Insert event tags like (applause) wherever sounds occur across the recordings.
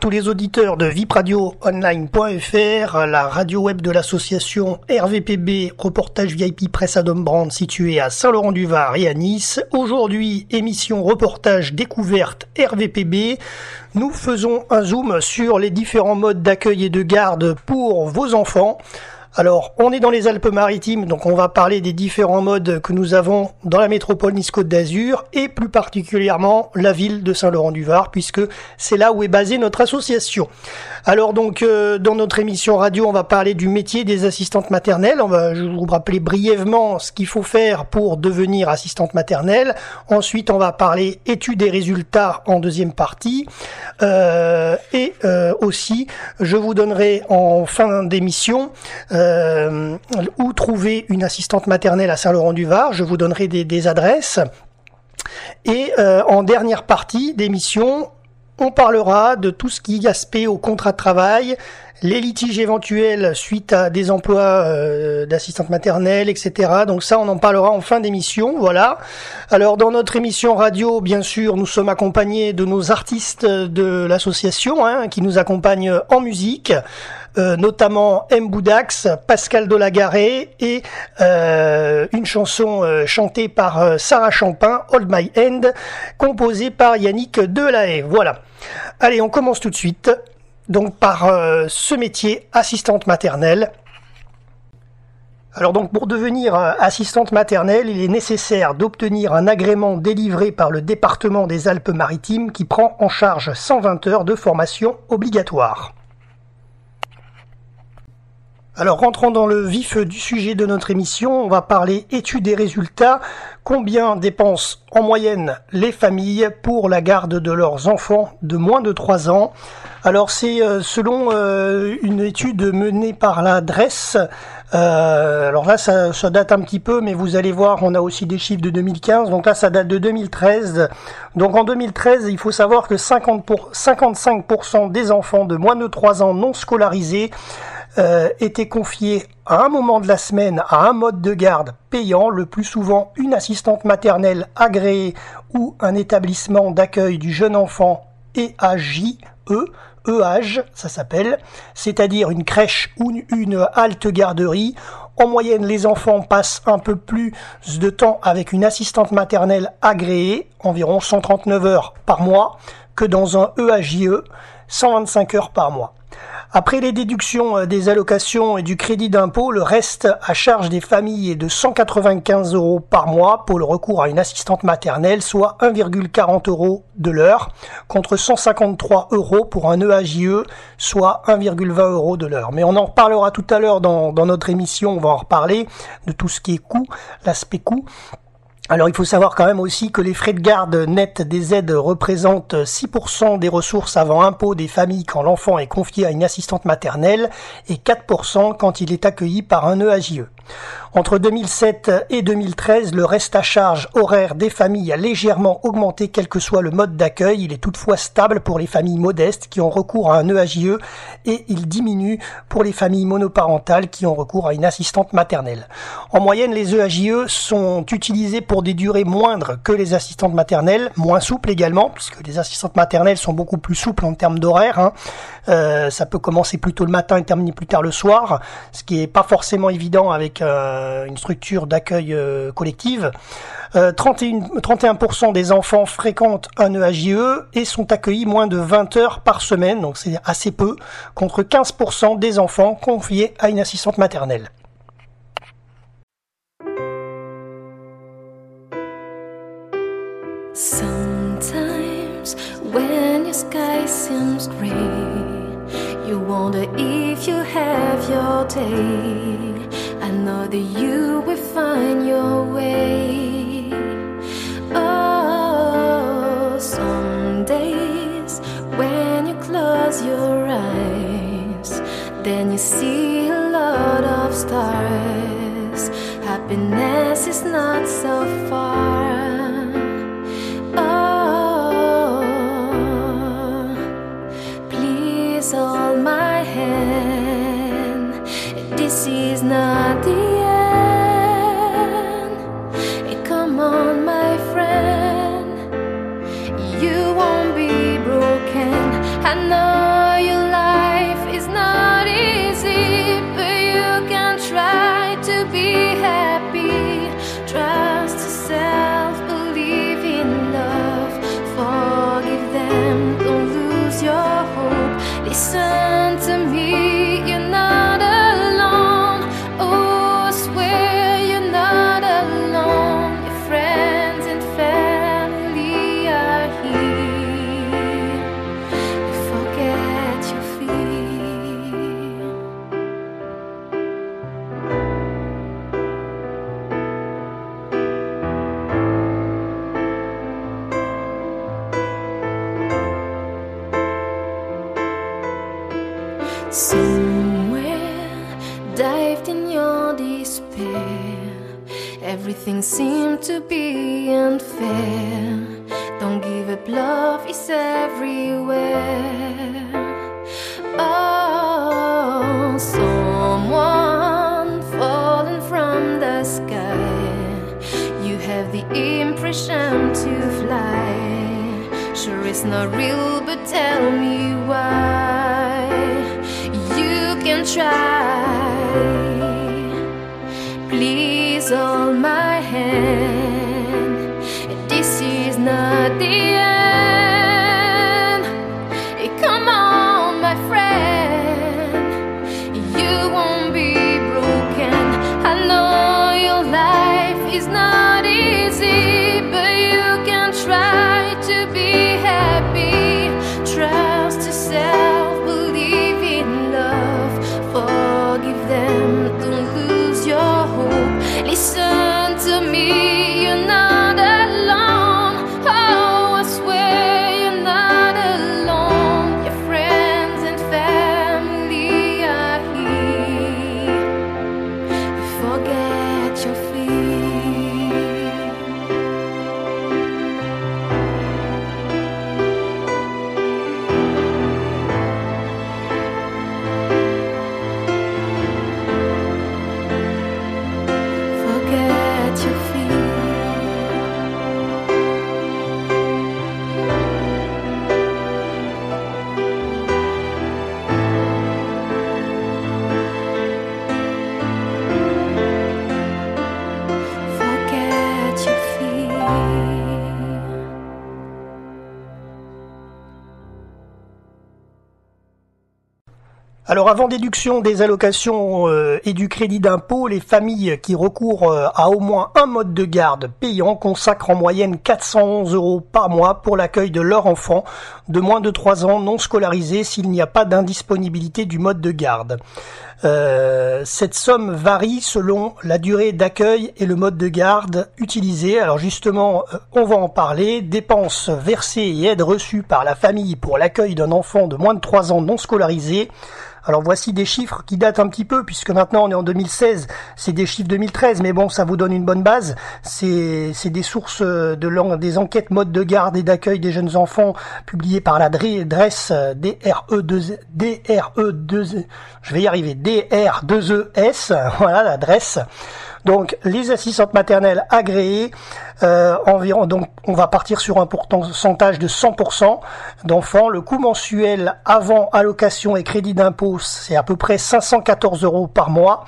Tous les auditeurs de vipradioonline.fr, la radio web de l'association RVPB Reportage VIP Presse Adam Brand située à Saint-Laurent-du-Var et à Nice. Aujourd'hui, émission reportage découverte RVPB. Nous faisons un zoom sur les différents modes d'accueil et de garde pour vos enfants. Alors, on est dans les Alpes-Maritimes, donc on va parler des différents modes que nous avons dans la métropole Nice-Côte d'Azur et plus particulièrement la ville de Saint-Laurent-du-Var, puisque c'est là où est basée notre association. Alors donc, euh, dans notre émission radio, on va parler du métier des assistantes maternelles. On va, je vous rappeler brièvement ce qu'il faut faire pour devenir assistante maternelle. Ensuite, on va parler études et résultats en deuxième partie. Euh, et euh, aussi, je vous donnerai en fin d'émission où trouver une assistante maternelle à Saint-Laurent-du-Var. Je vous donnerai des, adresses. Et euh, en dernière partie d'émission, on parlera de tout ce qui aspect au contrat de travail, les litiges éventuels suite à des emplois euh, d'assistante maternelle, etc. Donc ça, on en parlera en fin d'émission. Voilà. Alors dans notre émission radio, bien sûr, nous sommes accompagnés de nos artistes de l'association hein, qui nous accompagnent en musique. Euh, notamment M. Boudax, Pascal Dolagaré et euh, une chanson euh, chantée par Sarah Champin, Hold My End, composée par Yannick Delahaye. Voilà. Allez, on commence tout de suite. Donc par ce métier, assistante maternelle. Alors donc pour devenir assistante maternelle, il est nécessaire d'obtenir un agrément délivré par le département des Alpes-Maritimes qui prend en charge 120 heures de formation obligatoire. Alors rentrons dans le vif du sujet de notre émission, on va parler études et résultats. Combien dépensent en moyenne les familles pour la garde de leurs enfants de moins de 3 ans? Alors c'est euh, selon euh, une étude menée par la DRESS. Euh, alors là ça, ça, date un petit peu, mais vous allez voir, on a aussi des chiffres de 2015. Donc là ça date de 2013. Donc en 2013, il faut savoir que 50 pour, 55% des enfants de moins de 3 ans non scolarisés euh, était confié à un moment de la semaine à un mode de garde payant, le plus souvent une assistante maternelle agréée ou un établissement d'accueil du jeune enfant EAJE, EAGE, ça s'appelle, c'est-à-dire une crèche ou une halte garderie. En moyenne, les enfants passent un peu plus de temps avec une assistante maternelle agréée, environ 139 heures par mois, que dans un EAJE, 125 heures par mois. Après les déductions euh, des allocations et du crédit d'impôt, le reste à charge des familles est de 195 euros par mois pour le recours à une assistante maternelle, soit 1,40 euros de l'heure, contre 153 euros pour un EAJE, soit 1,20 euros de l'heure. Mais on en reparlera tout à l'heure dans, dans notre émission, on va en reparler de tout ce qui est coût, l'aspect coût. Alors il faut savoir quand même aussi que les frais de garde nets des aides représentent 6% des ressources avant impôt des familles quand l'enfant est confié à une assistante maternelle et 4% quand il est accueilli par un EAJE. Entre 2007 et 2013, le reste à charge horaire des familles a légèrement augmenté quel que soit le mode d'accueil. Il est toutefois stable pour les familles modestes qui ont recours à un EAJE et il diminue pour les familles monoparentales qui ont recours à une assistante maternelle. En moyenne, les EAJE sont utilisés pour des durées moindres que les assistantes maternelles, moins souples également, puisque les assistantes maternelles sont beaucoup plus souples en termes d'horaire. Hein. Euh, ça peut commencer plus tôt le matin et terminer plus tard le soir, ce qui n'est pas forcément évident avec euh, une structure d'accueil euh, collective. 31, 31% des enfants fréquentent un EAJE et sont accueillis moins de 20 heures par semaine, donc c'est assez peu, contre 15% des enfants confiés à une assistante maternelle. Sometimes when your sky seems gray You wonder if you have your day. I know that you will find your way. Oh, some days when you close your eyes, then you see a lot of stars. Happiness is not so far. Oh, hold my hand. This is not the end. Come on, my friend. You won't be broken. I night Avant déduction des allocations euh, et du crédit d'impôt, les familles qui recourent euh, à au moins un mode de garde payant consacrent en moyenne 411 euros par mois pour l'accueil de leur enfant de moins de 3 ans non scolarisé s'il n'y a pas d'indisponibilité du mode de garde. Euh, cette somme varie selon la durée d'accueil et le mode de garde utilisé. Alors justement, on va en parler. Dépenses versées et aides reçues par la famille pour l'accueil d'un enfant de moins de 3 ans non scolarisé. Alors voici des chiffres qui datent un petit peu, puisque maintenant on est en 2016, c'est des chiffres 2013, mais bon, ça vous donne une bonne base. C'est des sources euh, de l'en- des enquêtes mode de garde et d'accueil des jeunes enfants publiées par la DRE DRES euh, DRE2 DRE2 je vais y arriver DR2ES, (laughs) voilà l'adresse. Donc les assistantes maternelles agréées, euh, environ donc on va partir sur un pourcentage de 100% d'enfants. Le coût mensuel avant allocation et crédit d'impôt, c'est à peu près 514 euros par mois.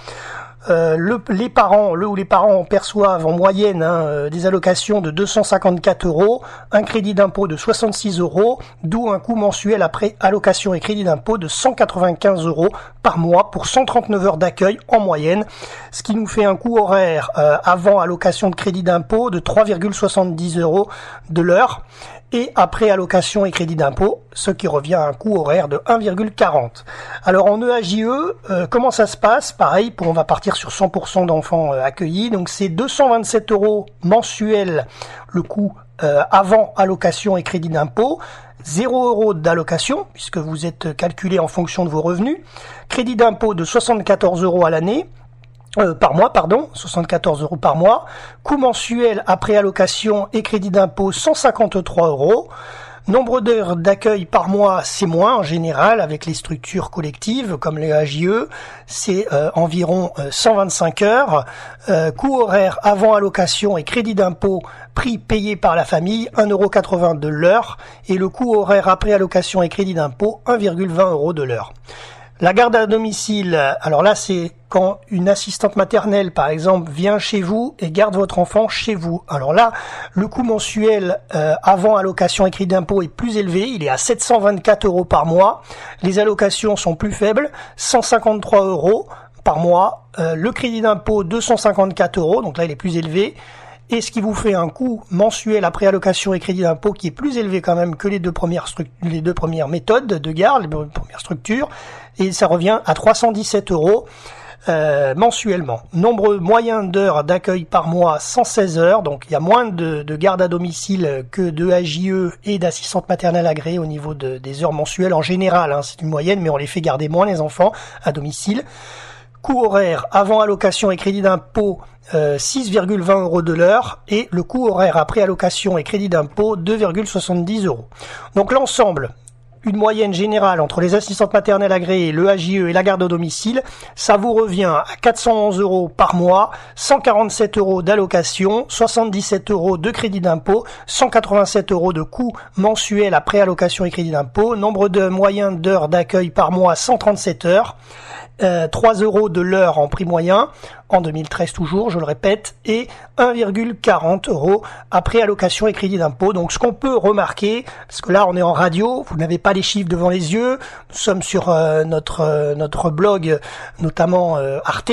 Euh, le, les parents, le ou les parents perçoivent en moyenne hein, euh, des allocations de 254 euros, un crédit d'impôt de 66 euros, d'où un coût mensuel après allocation et crédit d'impôt de 195 euros par mois pour 139 heures d'accueil en moyenne, ce qui nous fait un coût horaire euh, avant allocation de crédit d'impôt de 3,70 euros de l'heure et après allocation et crédit d'impôt, ce qui revient à un coût horaire de 1,40. Alors en E EAJE, euh, comment ça se passe? Pareil, pour, on va partir sur 100% d'enfants euh, accueillis, donc c'est 227 euros mensuels le coût euh, avant allocation et crédit d'impôt, 0 euros d'allocation, puisque vous êtes calculé en fonction de vos revenus, crédit d'impôt de 74 euros à l'année, euh, par mois, pardon, 74 euros par mois. Coût mensuel après allocation et crédit d'impôt 153 euros. Nombre d'heures d'accueil par mois, c'est moins en général avec les structures collectives comme les AJE, c'est euh, environ euh, 125 heures. Euh, coût horaire avant allocation et crédit d'impôt, prix payé par la famille, 1,80€ de l'heure et le coût horaire après allocation et crédit d'impôt, 1,20 euros de l'heure. La garde à domicile, alors là c'est quand une assistante maternelle par exemple vient chez vous et garde votre enfant chez vous. Alors là, le coût mensuel euh, avant allocation et crédit d'impôt est plus élevé, il est à 724 euros par mois. Les allocations sont plus faibles, 153 euros par mois. Euh, le crédit d'impôt 254 euros, donc là il est plus élevé et ce qui vous fait un coût mensuel après allocation et crédit d'impôt qui est plus élevé quand même que les deux premières les deux premières méthodes de garde, les premières structures, et ça revient à 317 euros. euh, mensuellement. Nombre moyen d'heures d'accueil par mois, 116 heures, donc il y a moins de, de garde à domicile que de AJE et d'assistantes maternelles agréées au niveau de- des heures mensuelles en général, hein, c'est une moyenne, mais on les fait garder moins les enfants à domicile. Coût horaire avant allocation et crédit d'impôt 6,20 euros de l'heure et le coût horaire après allocation et crédit d'impôt 2,70 euros. Donc l'ensemble une moyenne générale entre les assistantes maternelles agréées, le AJE et la garde au domicile, ça vous revient à 411 euros par mois, 147 euros d'allocation, 77 euros de crédit d'impôt, 187 euros de coût mensuel après allocation et crédit d'impôt, nombre de moyens d'heures d'accueil par mois 137 heures, 3 euh, euros de l'heure en prix moyen, en 2013 toujours, je le répète, et 1,40 euros après allocation et crédit d'impôt. Donc ce qu'on peut remarquer, parce que là on est en radio, vous n'avez pas les chiffres devant les yeux, nous sommes sur euh, notre euh, notre blog, notamment Arte,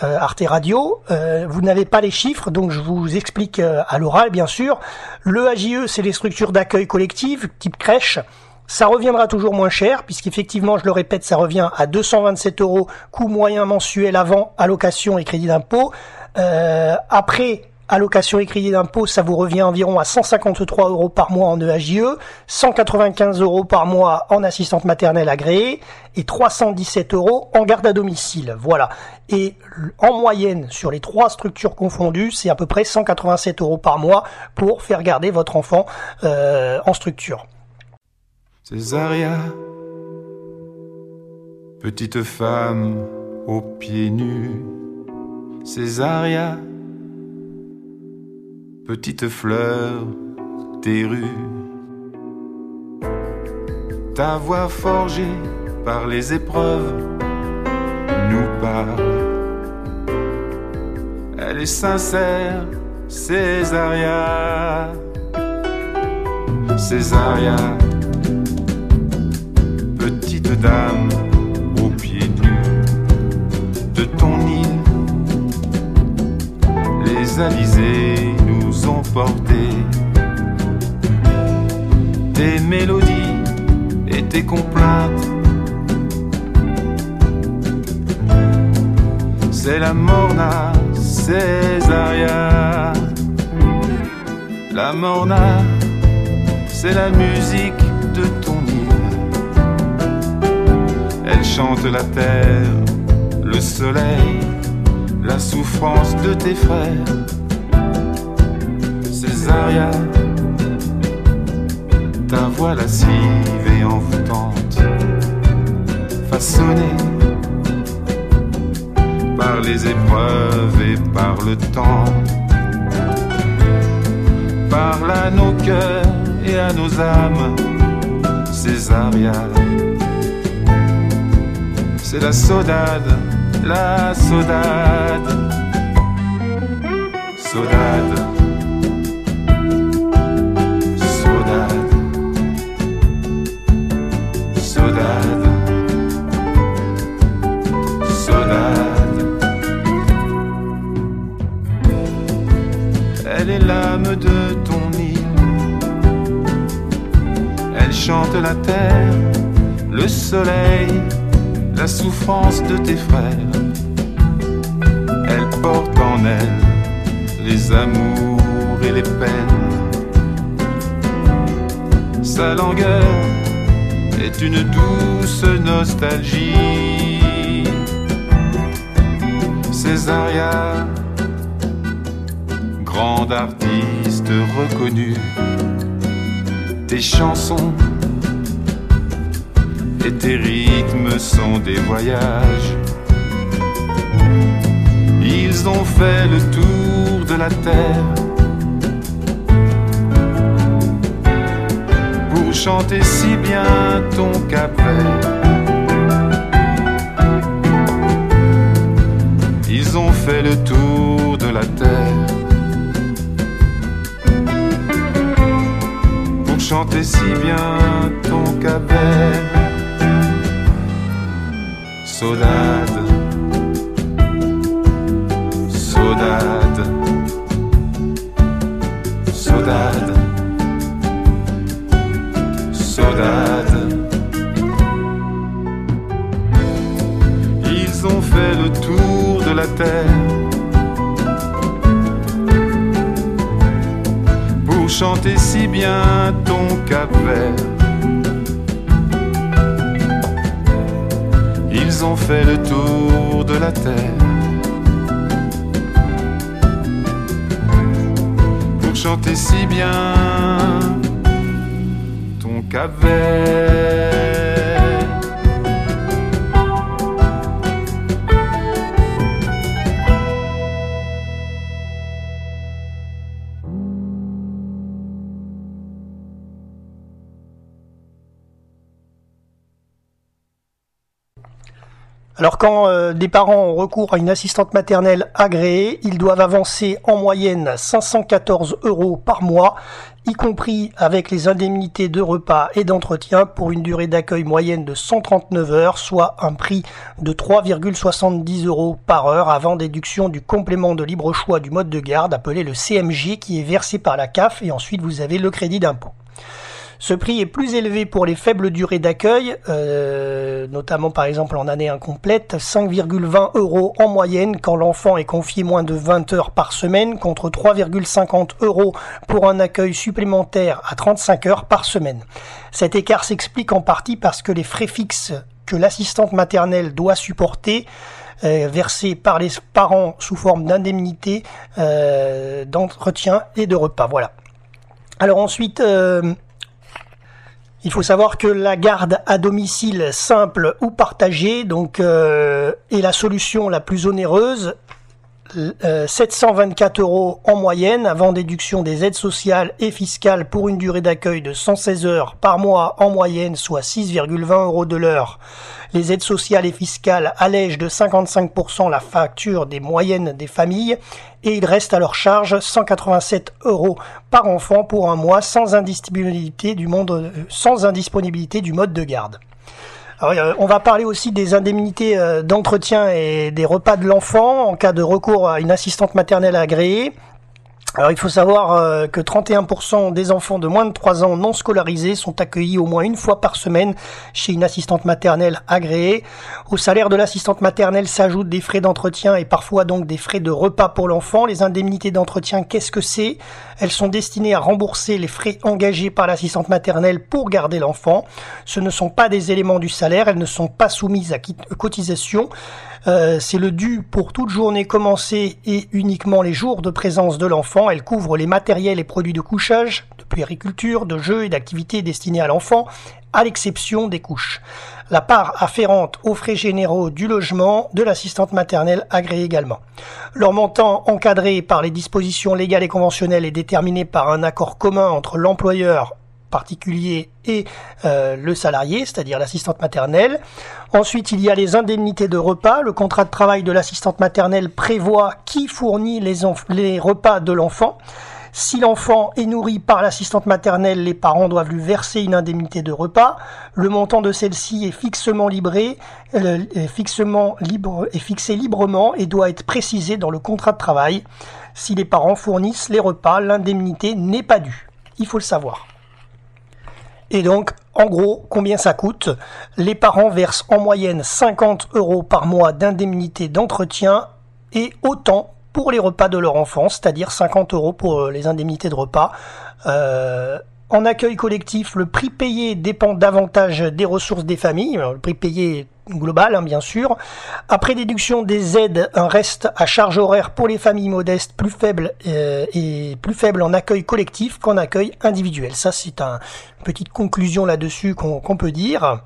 Arte Radio, vous n'avez pas les chiffres, donc je vous explique à l'oral bien sûr. Le AJE, c'est les structures d'accueil collective, type crèche, ça reviendra toujours moins cher, puisqu'effectivement, je le répète, ça revient à 227 euros, coût moyen mensuel avant allocation et crédit d'impôt. Euh, après allocation et crédit d'impôt, ça vous revient environ à 153 euros par mois en EAJE, 195 euros par mois en assistante maternelle agréée et 317 euros en garde à domicile. Voilà. Et en moyenne, sur les trois structures confondues, c'est à peu près 187 euros par mois pour faire garder votre enfant euh, en structure. Césaria, petite femme aux pieds nus, Césaria, petite fleur des rues, ta voix forgée par les épreuves nous parle. Elle est sincère, Césaria, Césaria dame aux pieds nus de ton île. Les alizés nous ont portés tes mélodies et tes complaintes. C'est la morna Césaria. La morna, c'est la musique chante la terre, le soleil, la souffrance de tes frères. Césaria, ta voix lascive et envoûtante, façonnée par les épreuves et par le temps, parle à nos cœurs et à nos âmes, Césaria c'est la saudade, la saudade, saudade, est l'âme de ton île, elle chante la terre, le soleil la souffrance de tes frères. Elle porte en elle les amours et les peines. Sa langueur est une douce nostalgie. Césaria, grande artiste reconnue, tes chansons et tes rythmes sont des voyages. Ils ont fait le tour de la terre pour chanter si bien ton capet. Ils ont fait le tour de la terre pour chanter si bien ton capet. Saudade, saudade, saudade, saudade. Ils ont fait le tour de la terre. Pour chanter si bien ton cap vert ils ont fait le tour de la terre. Pour chanter si bien ton cavet. Alors quand euh, des parents ont recours à une assistante maternelle agréée, ils doivent avancer en moyenne 514 euros par mois, y compris avec les indemnités de repas et d'entretien pour une durée d'accueil moyenne de 139 heures, soit un prix de 3,70 euros par heure avant déduction du complément de libre choix du mode de garde appelé le CMG qui est versé par la CAF et ensuite vous avez le crédit d'impôt. Ce prix est plus élevé pour les faibles durées d'accueil, euh, notamment par exemple en année incomplète, 5,20 euros en moyenne quand l'enfant est confié moins de 20 heures par semaine, contre 3,50 euros pour un accueil supplémentaire à 35 heures par semaine. Cet écart s'explique en partie parce que les frais fixes que l'assistante maternelle doit supporter euh, versés par les parents sous forme d'indemnité, euh, d'entretien et de repas. Voilà. Alors ensuite, il faut savoir que la garde à domicile simple ou partagée donc euh, est la solution la plus onéreuse. 724 euh, euros en moyenne avant déduction des aides sociales et fiscales pour une durée d'accueil de 116 heures par mois en moyenne, soit 6,20 euros de l'heure. Les aides sociales et fiscales allègent de 55% la facture des moyennes des familles et il reste à leur charge 187 euros par enfant pour un mois sans indisponibilité du, euh, sans indisponibilité du mode de garde. On va parler aussi des indemnités euh, d'entretien et des repas de l'enfant en cas de recours à une assistante maternelle agréée. Alors il faut savoir euh, que 31% des enfants de moins de 3 ans non scolarisés sont accueillis au moins une fois par semaine chez une assistante maternelle agréée. Au salaire de l'assistante maternelle s'ajoutent des frais d'entretien et parfois donc des frais de repas pour l'enfant. Les indemnités d'entretien, qu'est-ce que c'est? Elles sont destinées à rembourser les frais engagés par l'assistante maternelle pour garder l'enfant. Ce ne sont pas des éléments du salaire, elles ne sont pas soumises à cotisation. Euh, c'est le dû pour toute journée commencée et uniquement les jours de présence de l'enfant. Elle couvre les matériels et produits de couchage, de puériculture, de jeux et d'activités destinés à l'enfant, à l'exception des couches. La part afférente aux frais généraux du logement de l'assistante maternelle agréée également. Leur montant encadré par les dispositions légales et conventionnelles est déterminé par un accord commun entre l'employeur particulier et euh, le salarié, c'est-à-dire l'assistante maternelle. Ensuite, il y a les indemnités de repas. Le contrat de travail de l'assistante maternelle prévoit qui fournit les, repas de l'enfant. Si l'enfant est nourri par l'assistante maternelle, les parents doivent lui verser une indemnité de repas. Le montant de celle-ci est fixement libré, euh, est fixé librement et doit être précisé dans le contrat de travail. Si les parents fournissent les repas, l'indemnité n'est pas due. Il faut le savoir. Et donc, en gros, combien ça coûte? Les parents versent en moyenne 50 euros par mois d'indemnité d'entretien et autant pour les repas de leur enfant, c'est-à-dire 50 euros pour euh, les indemnités de repas. Euh, en accueil collectif, le prix payé dépend davantage des ressources des familles, le prix payé global hein, bien sûr. Après déduction des aides, un reste à charge horaire pour les familles modestes plus faible euh, et plus faible en accueil collectif qu'en accueil individuel. Ça c'est une petite conclusion là-dessus qu'on peut dire.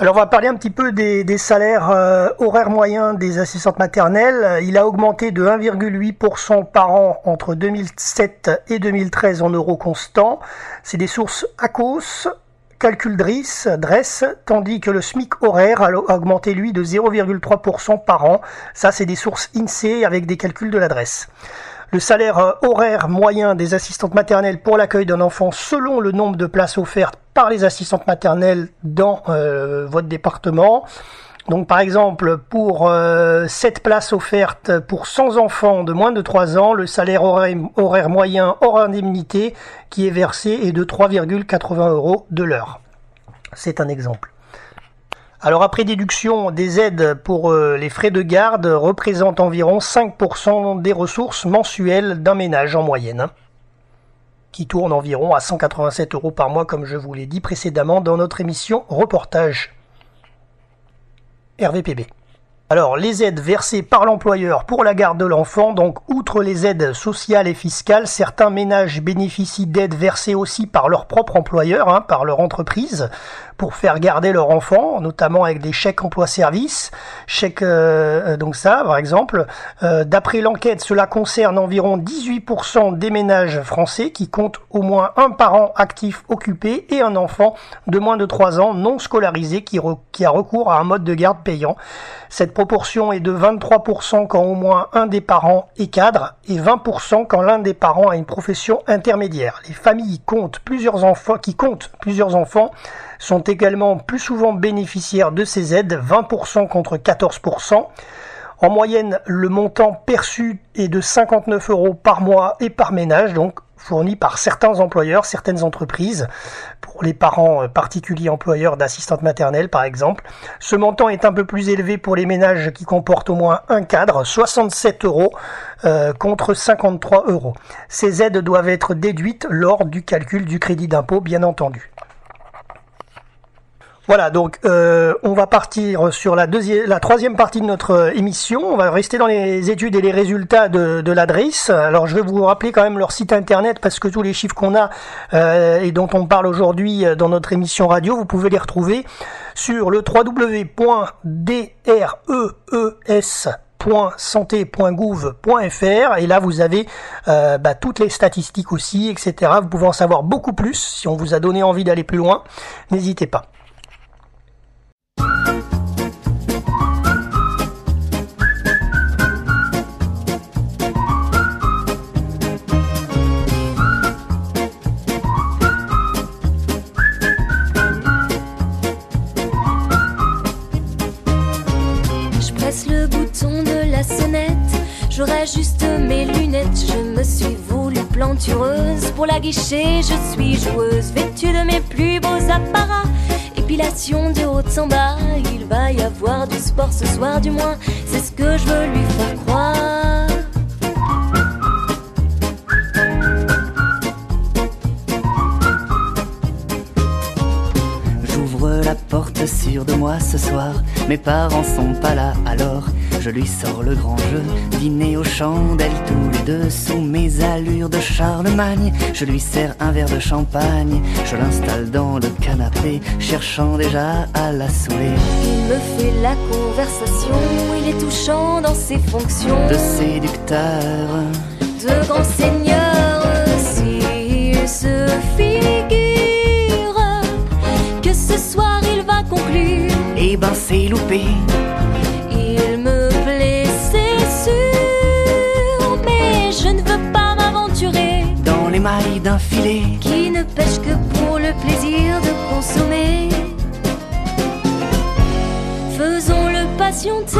Alors on va parler un petit peu des, salaires euh, horaires moyens des assistantes maternelles. Il a augmenté de 1,8% par an entre 2007 et 2013 en euros constants. C'est des sources ACOS, calcul DRIS, DRESS, tandis que le SMIC horaire a augmenté lui de 0,3% par an. Ça c'est des sources INSEE avec des calculs de l'adresse. Le salaire euh, horaire moyen des assistantes maternelles pour l'accueil d'un enfant selon le nombre de places offertes par les assistantes maternelles dans euh, votre département. Donc par exemple, pour euh, 7 places offertes pour 100 enfants de moins de 3 ans, le salaire horaire, moyen hors indemnité qui est versé est de 3,80 euros de l'heure. C'est un exemple. Alors après déduction des aides pour euh, les frais de garde représente environ 5% des ressources mensuelles d'un ménage en moyenne. qui tourne environ à 187 euros par mois, comme je vous l'ai dit précédemment dans notre émission reportage RVPB. Alors, les aides versées par l'employeur pour la garde de l'enfant, donc outre les aides sociales et fiscales, certains ménages bénéficient d'aides versées aussi par leur propre employeur, hein, par leur entreprise, pour faire garder leur enfant, notamment avec des chèques emploi-service, chèques euh, donc ça par exemple. Euh, d'après l'enquête, cela concerne environ 18% des ménages français qui comptent au moins un parent actif occupé et un enfant de moins de 3 ans non scolarisé qui, qui a recours à un mode de garde payant. Cette proportion est de 23% quand au moins un des parents est cadre et 20% quand l'un des parents a une profession intermédiaire. Les familles qui comptent plusieurs enfants sont également plus souvent bénéficiaires de ces aides, 20% contre 14%. En moyenne, le montant perçu est de 59 euros par mois et par ménage, donc fourni par certains employeurs, certaines entreprises, pour les parents euh, particuliers employeurs d'assistantes maternelles par exemple. Ce montant est un peu plus élevé pour les ménages qui comportent au moins un cadre, 67 euros euh, contre 53 euros. Ces aides doivent être déduites lors du calcul du crédit d'impôt, bien entendu. Voilà, donc euh, on va partir sur la deuxième, la troisième partie de notre euh, émission. On va rester dans les études et les résultats de, de l'adresse. Alors je vais vous rappeler quand même leur site internet parce que tous les chiffres qu'on a euh, et dont on parle aujourd'hui dans notre émission radio, vous pouvez les retrouver sur le www.drees.santé.gouv.fr et là vous avez bah, toutes les statistiques aussi, etc. Vous pouvez en savoir beaucoup plus si on vous a donné envie d'aller plus loin. N'hésitez pas. Juste mes lunettes. Je me suis voulu plantureuse. Pour la guichet, je suis joueuse, vêtue de mes plus beaux apparats. Épilation de haut en bas, il va y avoir du sport ce soir, du moins, c'est ce que je veux lui faire croire. J'ouvre la porte sûre de moi ce soir, mes parents sont pas là alors je lui sors le grand jeu, dîner aux chandelles tous les deux sous mes allures de Charlemagne. Je lui sers un verre de champagne, je l'installe dans le canapé, cherchant déjà à la saouler. Il me fait la conversation, il est touchant dans ses fonctions de séducteur, de grand seigneur. S'il se figure que ce soir il va conclure, eh ben c'est loupé. D'un filet qui ne pêche que pour le plaisir de consommer. Faisons-le patienter.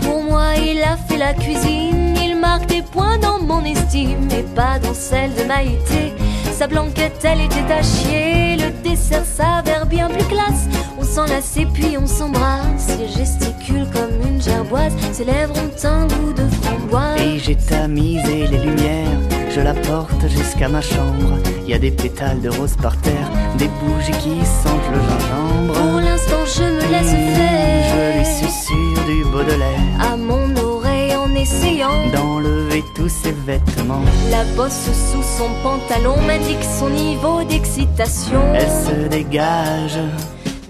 Pour moi, il a fait la cuisine, il marque des points dans mon estime et pas dans celle de Maïté. Sa blanquette, elle était à chier, le dessert s'avère bien plus classe s'enlace et puis on s'embrasse. Il gesticule comme une gerboise, ses lèvres ont un goût de framboise. Et j'ai tamisé les lumières, je la porte jusqu'à ma chambre. Il y a des pétales de rose par terre, des bougies qui sentent le gingembre. Pour l'instant, je me laisse faire. Je lui susurre du Baudelaire à mon oreille en essayant d'enlever tous ses vêtements. La bosse sous son pantalon m'indique son niveau d'excitation. Elle se dégage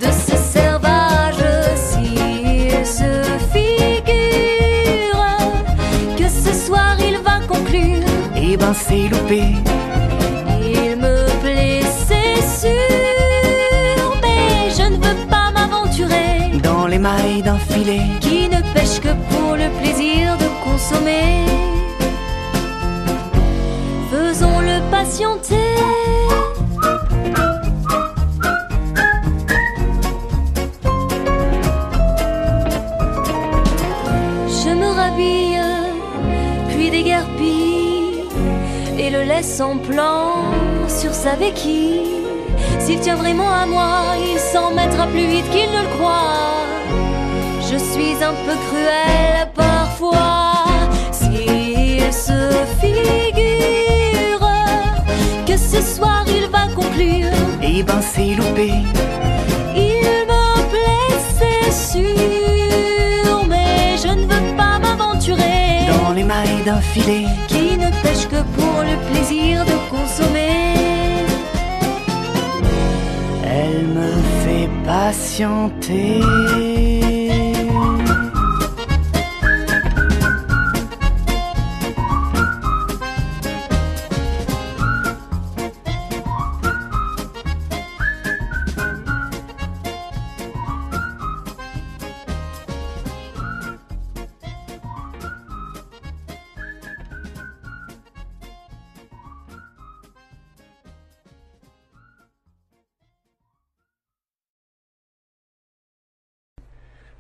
de ce servage s'il se figure que ce soir il va conclure. Eh ben c'est loupé. Il me plaît, c'est sûr, mais je ne veux pas m'aventurer dans les mailles d'un filet qui ne pêche que pour le plaisir de consommer. Faisons-le patienter. En plan sur sa béquille. S'il tient vraiment à moi, il s'en mettra plus vite qu'il ne le croit. je suis un peu cruelle parfois. S'il se figure que ce soir il va conclure, Eh ben c'est loupé, il me plaît, c'est sûr, d'un filet. Qui ne pêche que pour le plaisir de consommer. Elle me fait patienter.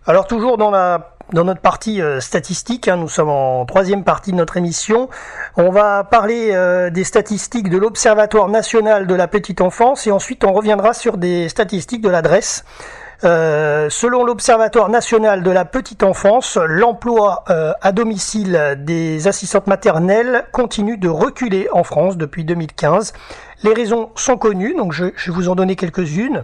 Alors toujours dans la dans notre partie euh, statistique, hein, nous sommes en troisième partie de notre émission. On va parler euh, des statistiques de l'Observatoire national de la petite enfance et ensuite on reviendra sur des statistiques de l'adresse. Euh, selon l'Observatoire national de la petite enfance, l'emploi euh, à domicile des assistantes maternelles continue de reculer en France depuis 2015. Les raisons sont connues, donc je, je vais vous en donner quelques-unes.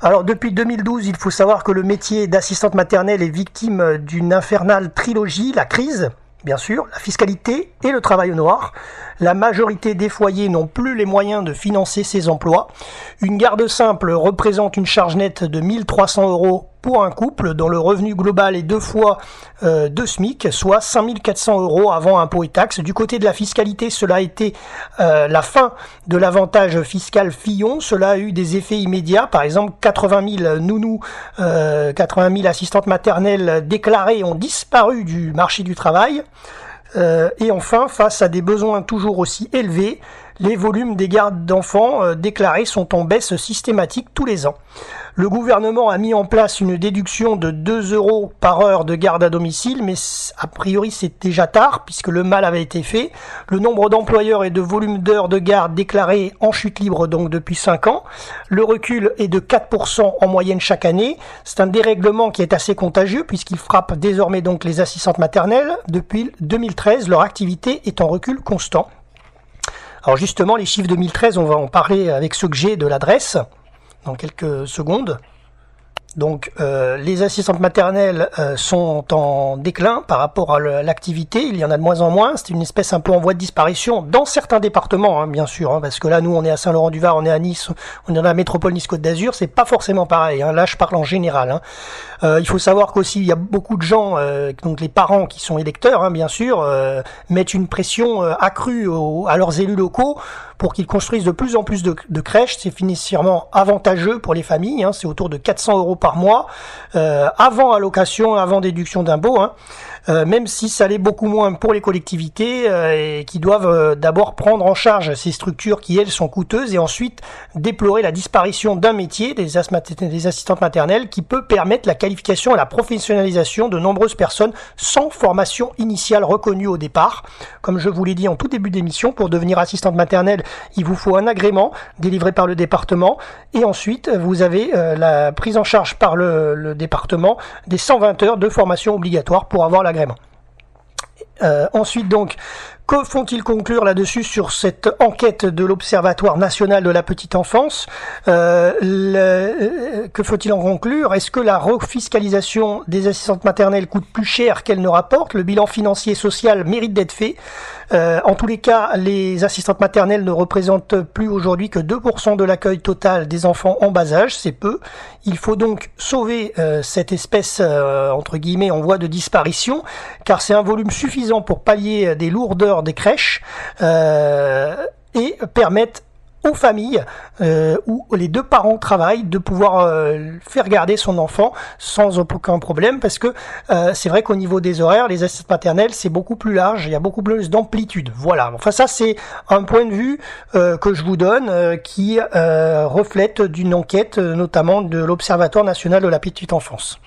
Alors depuis 2012, il faut savoir que le métier d'assistante maternelle est victime d'une infernale trilogie, la crise, bien sûr, la fiscalité et le travail au noir. La majorité des foyers n'ont plus les moyens de financer ces emplois. Une garde simple représente une charge nette de 1300 euros pour un couple dont le revenu global est deux fois euh, deux SMIC, soit 5400 euros avant impôts et taxes. Du côté de la fiscalité, cela a été euh, la fin de l'avantage fiscal Fillon. Cela a eu des effets immédiats. Par exemple, 80 000 nounous, euh, 80 000 assistantes maternelles déclarées ont disparu du marché du travail. Euh, et enfin, face à des besoins toujours aussi élevés, les volumes des gardes d'enfants euh, déclarés sont en baisse systématique tous les ans. Le gouvernement a mis en place une déduction de 2 euros par heure de garde à domicile, mais a priori c'est déjà tard puisque le mal avait été fait. Le nombre d'employeurs et de volume d'heures de garde déclarés en chute libre donc depuis 5 ans. Le recul est de 4% en moyenne chaque année. C'est un dérèglement qui est assez contagieux puisqu'il frappe désormais donc les assistantes maternelles. Depuis 2013, leur activité est en recul constant. Alors justement, les chiffres 2013, on va en parler avec ceux que j'ai de l'adresse dans quelques secondes. Donc euh, les assistantes maternelles euh, sont en déclin par rapport à l'activité, il y en a de moins en moins, c'est une espèce un peu en voie de disparition dans certains départements hein, bien sûr, hein, parce que là nous on est à Saint-Laurent-du-Var, on est à Nice, on est dans la métropole Nice-Côte d'Azur, c'est pas forcément pareil, hein, là je parle en général. hein. Euh, il faut savoir qu'aussi il y a beaucoup de gens, euh, donc les parents qui sont électeurs hein, bien sûr, mettent une pression accrue à leurs élus locaux pour qu'ils construisent de plus en plus de, crèches. C'est financièrement avantageux pour les familles. C'est autour de 400 euros par mois, euh, avant allocation, avant déduction d'impôts. hein. Euh, même si ça l'est beaucoup moins pour les collectivités euh, et qui doivent euh, d'abord prendre en charge ces structures qui elles sont coûteuses et ensuite déplorer la disparition d'un métier des, assistantes maternelles qui peut permettre la qualification et la professionnalisation de nombreuses personnes sans formation initiale reconnue au départ. Comme je vous l'ai dit en tout début d'émission, pour devenir assistante maternelle, il vous faut un agrément délivré par le département et ensuite vous avez la prise en charge par le, le département des 120 heures de formation obligatoire pour avoir Euh, ensuite donc, que font-ils conclure là-dessus sur cette enquête de l'Observatoire national de la petite enfance Euh, euh, Que faut-il en conclure? Est-ce que la refiscalisation des assistantes maternelles coûte plus cher qu'elle ne rapporte? Le bilan financier et social mérite d'être fait. Euh, en tous les cas, les assistantes maternelles ne représentent plus aujourd'hui que 2% de l'accueil total des enfants en bas âge, c'est peu. Il faut donc sauver euh, cette espèce, euh, entre guillemets, en voie de disparition, car c'est un volume suffisant pour pallier des lourdeurs des crèches et permettre aux familles euh, où les deux parents travaillent de pouvoir euh, faire garder son enfant sans aucun problème parce que euh, c'est vrai qu'au niveau des horaires les assistantes maternelles c'est beaucoup plus large il y a beaucoup plus d'amplitude. Voilà. Enfin ça c'est un point de vue que je vous donne qui reflète d'une enquête notamment de l'Observatoire national de la petite enfance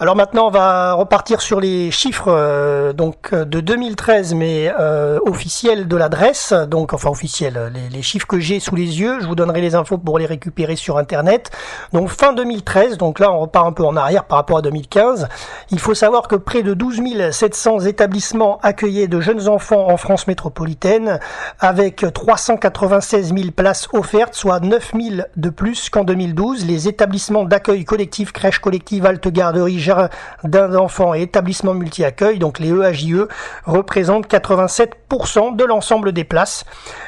Alors maintenant, on va repartir sur les chiffres euh, donc euh, de 2013, mais euh, officiels de l'adresse. Donc, enfin officiels, les, chiffres que j'ai sous les yeux. Je vous donnerai les infos pour les récupérer sur Internet. Donc fin 2013. Donc là, on repart un peu en arrière par rapport à 2015. Il faut savoir que près de 12 700 établissements accueillaient de jeunes enfants en France métropolitaine, avec 396 000 places offertes, soit 9 000 de plus qu'en 2012. Les établissements d'accueil collectif, crèches collectives, halte garderie d'un d'enfants et établissements multi-accueil, donc les EAJE, représentent 87% de l'ensemble des places.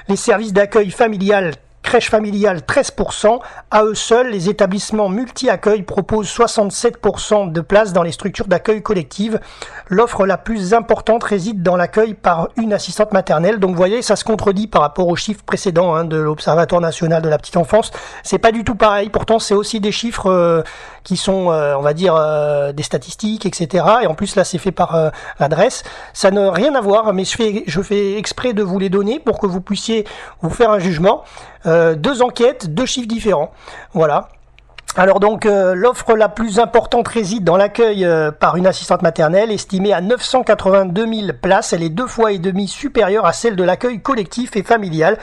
Les services d'accueil familial crèche familiale 13%. À eux seuls, les établissements multi-accueil proposent 67% de places dans les structures d'accueil collective. L'offre la plus importante réside dans l'accueil par une assistante maternelle. Donc vous voyez, ça se contredit par rapport aux chiffres précédents hein, de l'Observatoire national de la petite enfance. C'est pas du tout pareil. Pourtant, c'est aussi des chiffres euh, qui sont, euh, on va dire, euh, des statistiques, etc. Et en plus, là, c'est fait par l'adresse. Ça n'a rien à voir, mais je fais, je fais exprès de vous les donner pour que vous puissiez vous faire un jugement. Deux enquêtes, deux chiffres différents. Voilà. Alors donc euh, l'offre la plus importante réside dans l'accueil euh, par une assistante maternelle estimée à 982 000 places. Elle est deux fois et demi supérieure à celle de l'accueil collectif et familial.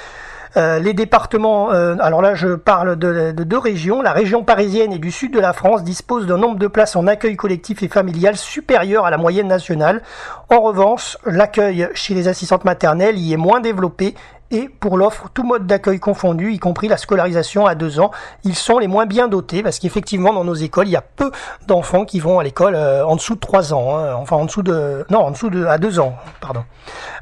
les départements, alors là je parle de, deux régions, la région parisienne et du sud de la France disposent d'un nombre de places en accueil collectif et familial supérieur à la moyenne nationale. En revanche, l'accueil chez les assistantes maternelles y est moins développé et pour l'offre, tout mode d'accueil confondu, y compris la scolarisation à deux ans, ils sont les moins bien dotés parce qu'effectivement dans nos écoles, il y a peu d'enfants qui vont à l'école euh, en dessous de trois ans, hein. enfin en dessous de non en dessous de à deux ans, pardon.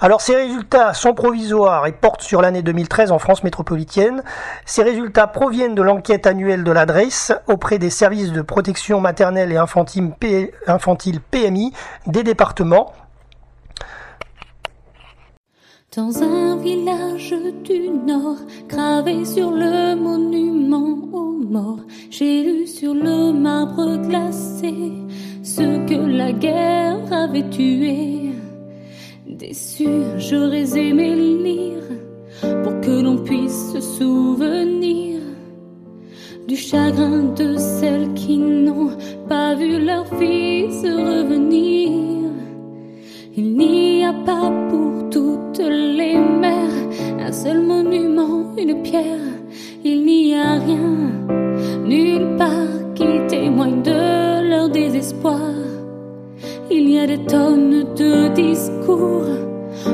Alors ces résultats sont provisoires et portent sur l'année 2013 en France métropolitaine. Ces résultats proviennent de l'enquête annuelle de l'adresse auprès des services de protection maternelle et infantile, infantile PMI des départements Dans un village du Nord, gravé sur le monument aux morts, j'ai lu sur le marbre glacé ce que la guerre avait tué. Déçu, j'aurais aimé lire pour que l'on puisse se souvenir du chagrin de celles qui n'ont pas vu leur fils revenir. Il n'y a pas pour toutes les mers un seul monument, une pierre. Il n'y a rien, nulle part qui témoigne de leur désespoir. Il y a des tonnes de discours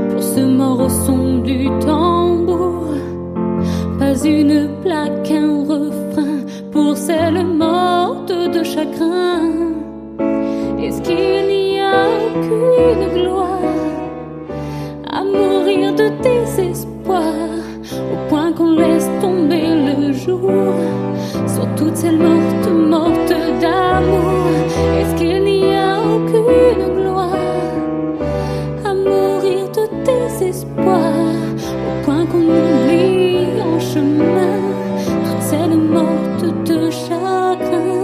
pour ce mort au son du tambour. Pas une plaque, un refrain pour celles mortes de chagrin. N'y a aucune gloire à mourir de désespoir au point qu'on laisse tomber le jour sur toutes ces mortes, mortes d'amour. Est-ce qu'il n'y a aucune gloire à mourir de désespoir au point qu'on oublie en chemin toutes celles mortes de chagrin?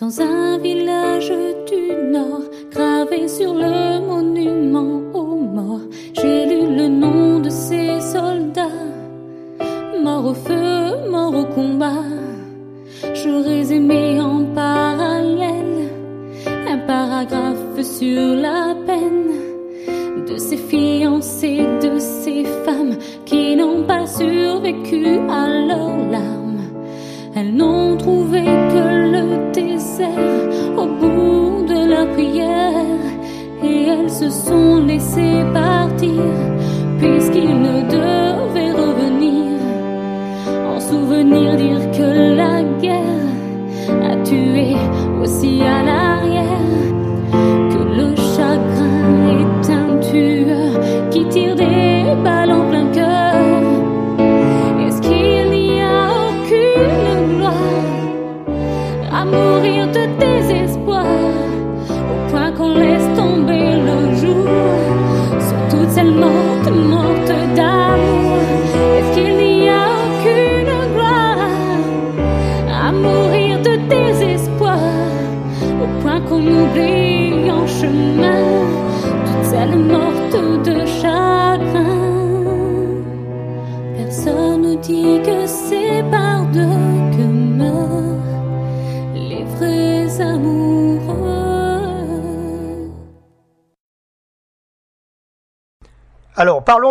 Dans un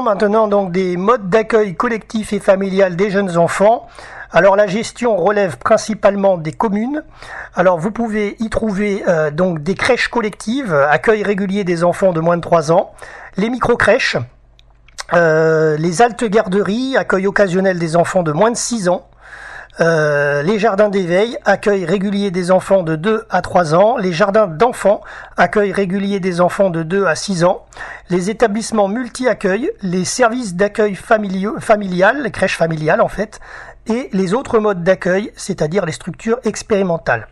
maintenant donc des modes d'accueil collectif et familial des jeunes enfants. Alors la gestion relève principalement des communes. Alors vous pouvez y trouver euh, donc des crèches collectives, accueil régulier des enfants de moins de 3 ans, les micro-crèches, euh, les altes garderies, accueil occasionnel des enfants de moins de 6 ans, euh, les jardins d'éveil, accueil régulier des enfants de 2 à 3 ans. Les jardins d'enfants, accueil régulier des enfants de 2 à 6 ans. Les établissements multi-accueil, les services d'accueil familial, les crèches familiales en fait, et les autres modes d'accueil, c'est-à-dire les structures expérimentales.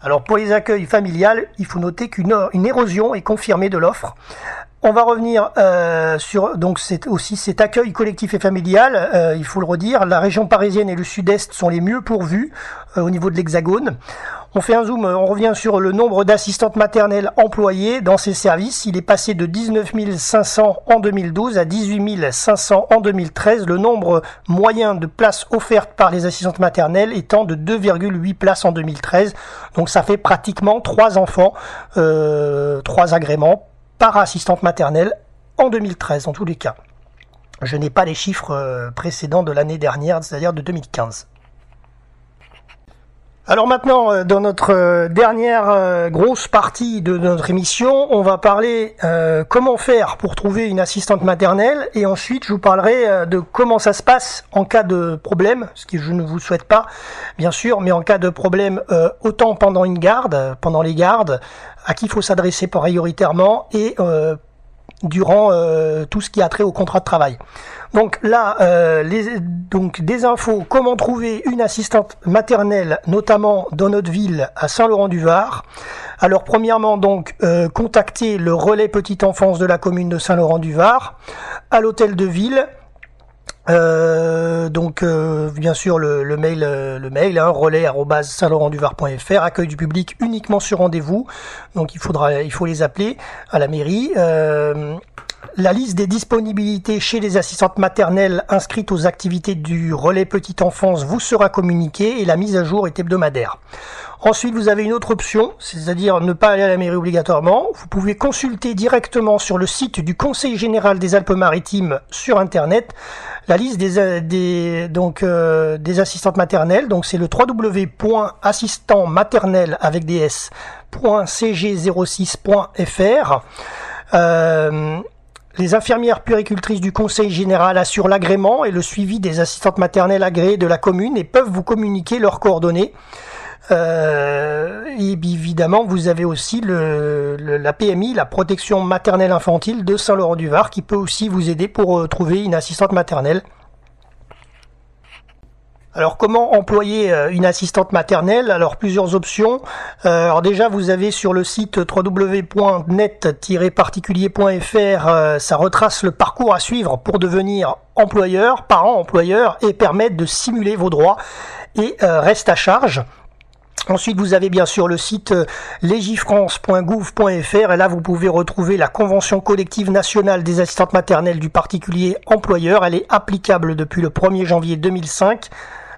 Alors pour les accueils familiales, il faut noter qu'une érosion est confirmée de l'offre on va revenir euh, sur donc c'est aussi cet accueil collectif et familial. Euh, il faut le redire, la région parisienne et le Sud-Est sont les mieux pourvus euh, au niveau de l'Hexagone. On fait un zoom, on revient sur le nombre d'assistantes maternelles employées dans ces services. Il est passé de 19 500 en 2012 à 18 500 en 2013. Le nombre moyen de places offertes par les assistantes maternelles étant de 2,8 places en 2013. Donc ça fait pratiquement trois enfants, trois agréments par assistante maternelle en 2013 en tous les cas. Je n'ai pas les chiffres euh, précédents de l'année dernière, c'est-à-dire de 2015. Alors maintenant, euh, dans notre euh, dernière grosse partie de notre émission, on va parler comment faire pour trouver une assistante maternelle et ensuite je vous parlerai de comment ça se passe en cas de problème, ce que je ne vous souhaite pas bien sûr, mais en cas de problème autant pendant une garde, pendant les gardes, à qui il faut s'adresser prioritairement et euh, durant euh, tout ce qui a trait au contrat de travail. Donc là, euh, donc des infos, comment trouver une assistante maternelle, notamment dans notre ville à Saint-Laurent-du-Var. Alors premièrement, donc contacter le relais petite enfance de la commune de Saint-Laurent-du-Var, à l'hôtel de ville, euh, donc euh, bien sûr le, mail euh, le mail hein, relais accueil du public uniquement sur rendez-vous donc il faudra il faut les appeler à la mairie la liste des disponibilités chez les assistantes maternelles inscrites aux activités du relais petite enfance vous sera communiquée et la mise à jour est hebdomadaire. Ensuite, vous avez une autre option, c'est-à-dire ne pas aller à la mairie obligatoirement. Vous pouvez consulter directement sur le site du Conseil général des Alpes-Maritimes sur Internet la liste des, euh, euh, assistantes maternelles. C'est le www.assistantmaternel avec des s.cg06.fr. Euh, les infirmières puéricultrices du Conseil général assurent l'agrément et le suivi des assistantes maternelles agréées de la commune et peuvent vous communiquer leurs coordonnées. Euh, et évidemment, vous avez aussi la PMI, la protection maternelle infantile de Saint-Laurent-du-Var, qui peut aussi vous aider pour euh, trouver une assistante maternelle. Alors comment employer euh, une assistante maternelle? Alors plusieurs options. alors déjà vous avez sur le site www.net-particulier.fr ça retrace le parcours à suivre pour devenir employeur, parent employeur et permettre de simuler vos droits et reste à charge. Ensuite, vous avez bien sûr le site euh, legifrance.gouv.fr et là, vous pouvez retrouver la convention collective nationale des assistantes maternelles du particulier employeur. Elle est applicable depuis le 1er janvier 2005.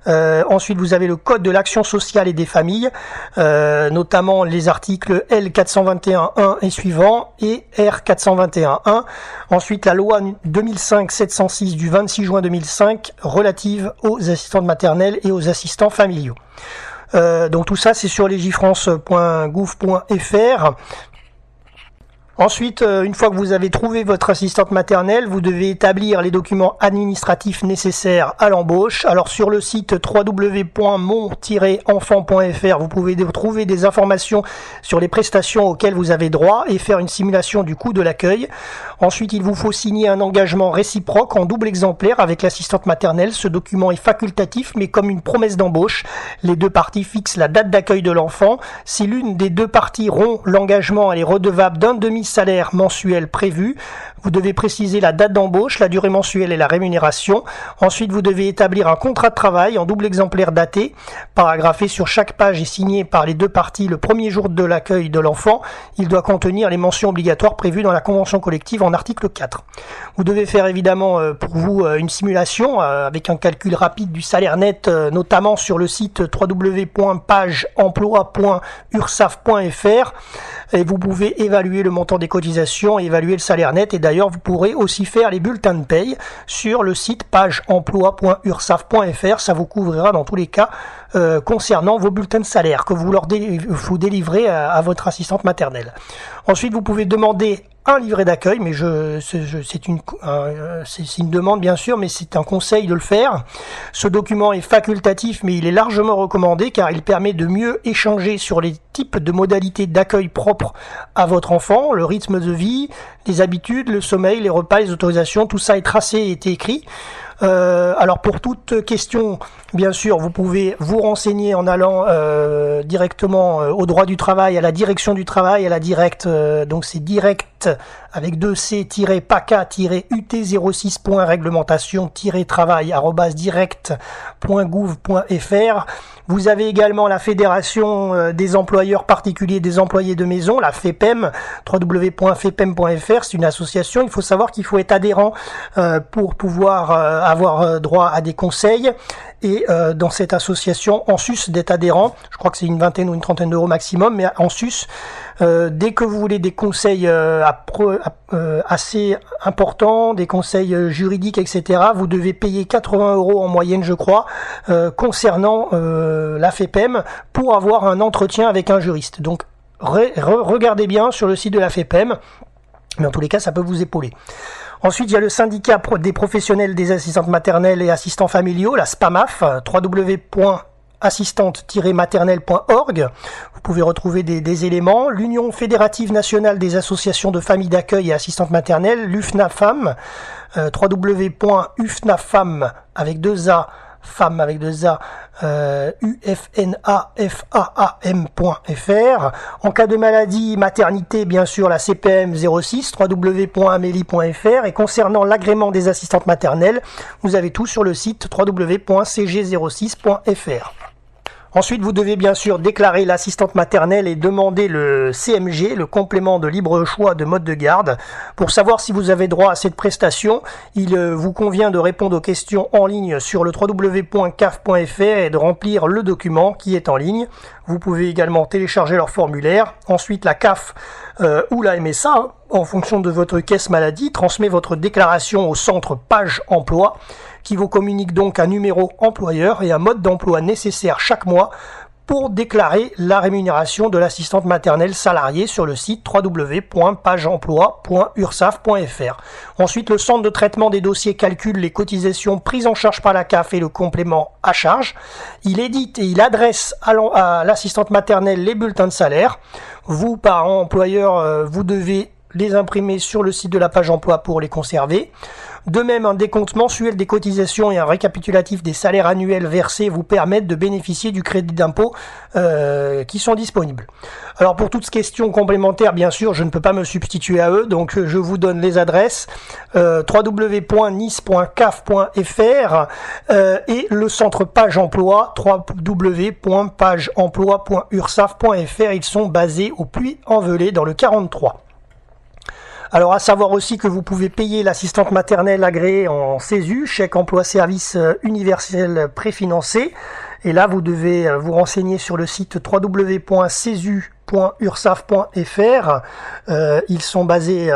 Euh, ensuite, vous avez le code de l'action sociale et des familles, euh, notamment les articles L421.1 et suivants et R421.1. Ensuite, la loi 2005-706 du 26 juin 2005 relative aux assistantes maternelles et aux assistants familiaux. Euh, donc tout ça, c'est sur legifrance.gouv.fr. Ensuite, euh, une fois que vous avez trouvé votre assistante maternelle, vous devez établir les documents administratifs nécessaires à l'embauche. Alors sur le site www.mon-enfant.fr, vous pouvez trouver des informations sur les prestations auxquelles vous avez droit et faire une simulation du coût de l'accueil. Ensuite, il vous faut signer un engagement réciproque en double exemplaire avec l'assistante maternelle. Ce document est facultatif mais comme une promesse d'embauche. Les deux parties fixent la date d'accueil de l'enfant. Si l'une des deux parties rompt l'engagement, elle est redevable d'un demi salaire mensuel prévu. Vous devez préciser la date d'embauche, la durée mensuelle et la rémunération. Ensuite, vous devez établir un contrat de travail en double exemplaire daté, paragraphé sur chaque page et signé par les deux parties le premier jour de l'accueil de l'enfant. Il doit contenir les mentions obligatoires prévues dans la convention collective en article 4. Vous devez faire évidemment euh, pour vous euh, une simulation euh, avec un calcul rapide du salaire net, notamment sur le site www.pageemploi.ursaf.fr et vous pouvez évaluer le montant des cotisations évaluer le salaire net. Et d'ailleurs, vous pourrez aussi faire les bulletins de paye sur le site pageemploi.ursaf.fr. Ça vous couvrira dans tous les cas euh, concernant vos bulletins de salaire que vous leur délivrez à, votre assistante maternelle. Ensuite, vous pouvez demander un livret d'accueil, mais je, c'est une, c'est une demande bien sûr, mais c'est un conseil de le faire. Ce document est facultatif, mais il est largement recommandé car il permet de mieux échanger sur les types de modalités d'accueil propres à votre enfant, le rythme de vie, les habitudes, le sommeil, les repas, les autorisations, tout ça est tracé et est écrit. Euh, alors pour toute question, bien sûr, vous pouvez vous renseigner en allant euh, directement euh, au droit du travail, à la direction du travail, à la directe. donc c'est direct avec deux c paca ut 06réglementation travail direct.gouv.fr. Vous avez également la Fédération des employeurs particuliers des employés de maison, la FEPEM, www.fepem.fr. C'est une association. Il faut savoir qu'il faut être adhérent pour pouvoir avoir euh, droit à des conseils et euh, dans cette association, en sus d'être adhérent, je crois que c'est une vingtaine ou une trentaine d'euros maximum, mais en sus, euh, dès que vous voulez des conseils assez importants, des conseils juridiques, etc., vous devez payer 80 euros en moyenne, je crois, concernant la FEPEM pour avoir un entretien avec un juriste. Donc regardez bien sur le site de la FEPEM, mais en tous les cas, ça peut vous épauler. Ensuite, il y a le syndicat des professionnels des assistantes maternelles et assistants familiaux, la SPAMAF, www.assistante-maternelle.org. Vous pouvez retrouver des, éléments. L'Union fédérative nationale des associations de familles d'accueil et assistantes maternelles, l'UFNAFAM, euh, www.ufnafam avec deux A femme avec deux A, euh, ufnafam.fr. En cas de maladie, maternité, bien sûr, la CPM 06, www.amélie.fr. Et concernant l'agrément des assistantes maternelles, vous avez tout sur le site www.cg06.fr. Ensuite, vous devez bien sûr déclarer l'assistante maternelle et demander le CMG, le complément de libre choix de mode de garde. Pour savoir si vous avez droit à cette prestation, il euh, vous convient de répondre aux questions en ligne sur le www.caf.fr et de remplir le document qui est en ligne. Vous pouvez également télécharger leur formulaire. Ensuite, la CAF euh, ou la MSA, hein, en fonction de votre caisse maladie, transmet votre déclaration au centre Page Emploi qui vous communique donc un numéro employeur et un mode d'emploi nécessaire chaque mois pour déclarer la rémunération de l'assistante maternelle salariée sur le site www.pageemploi.ursaf.fr. Ensuite, le centre de traitement des dossiers calcule les cotisations prises en charge par la CAF et le complément à charge. Il édite et il adresse à l'assistante maternelle les bulletins de salaire. Vous, parents, employeurs, euh, vous devez les imprimer sur le site de la page emploi pour les conserver. De même, un décompte mensuel des cotisations et un récapitulatif des salaires annuels versés vous permettent de bénéficier du crédit d'impôt euh, qui sont disponibles. Alors pour toutes questions complémentaires, bien sûr, je ne peux pas me substituer à eux, donc je vous donne les adresses euh, www.nice.caf.fr euh, et le centre Page Emploi www.pageemploi.ursaf.fr. Ils sont basés au Puy-en-Velay dans le 43. Alors à savoir aussi que vous pouvez payer l'assistante maternelle agréée en CESU, chèque emploi service euh, universel préfinancé. Et là, vous devez euh, vous renseigner sur le site www.cesu.ursaf.fr. Euh, ils sont basés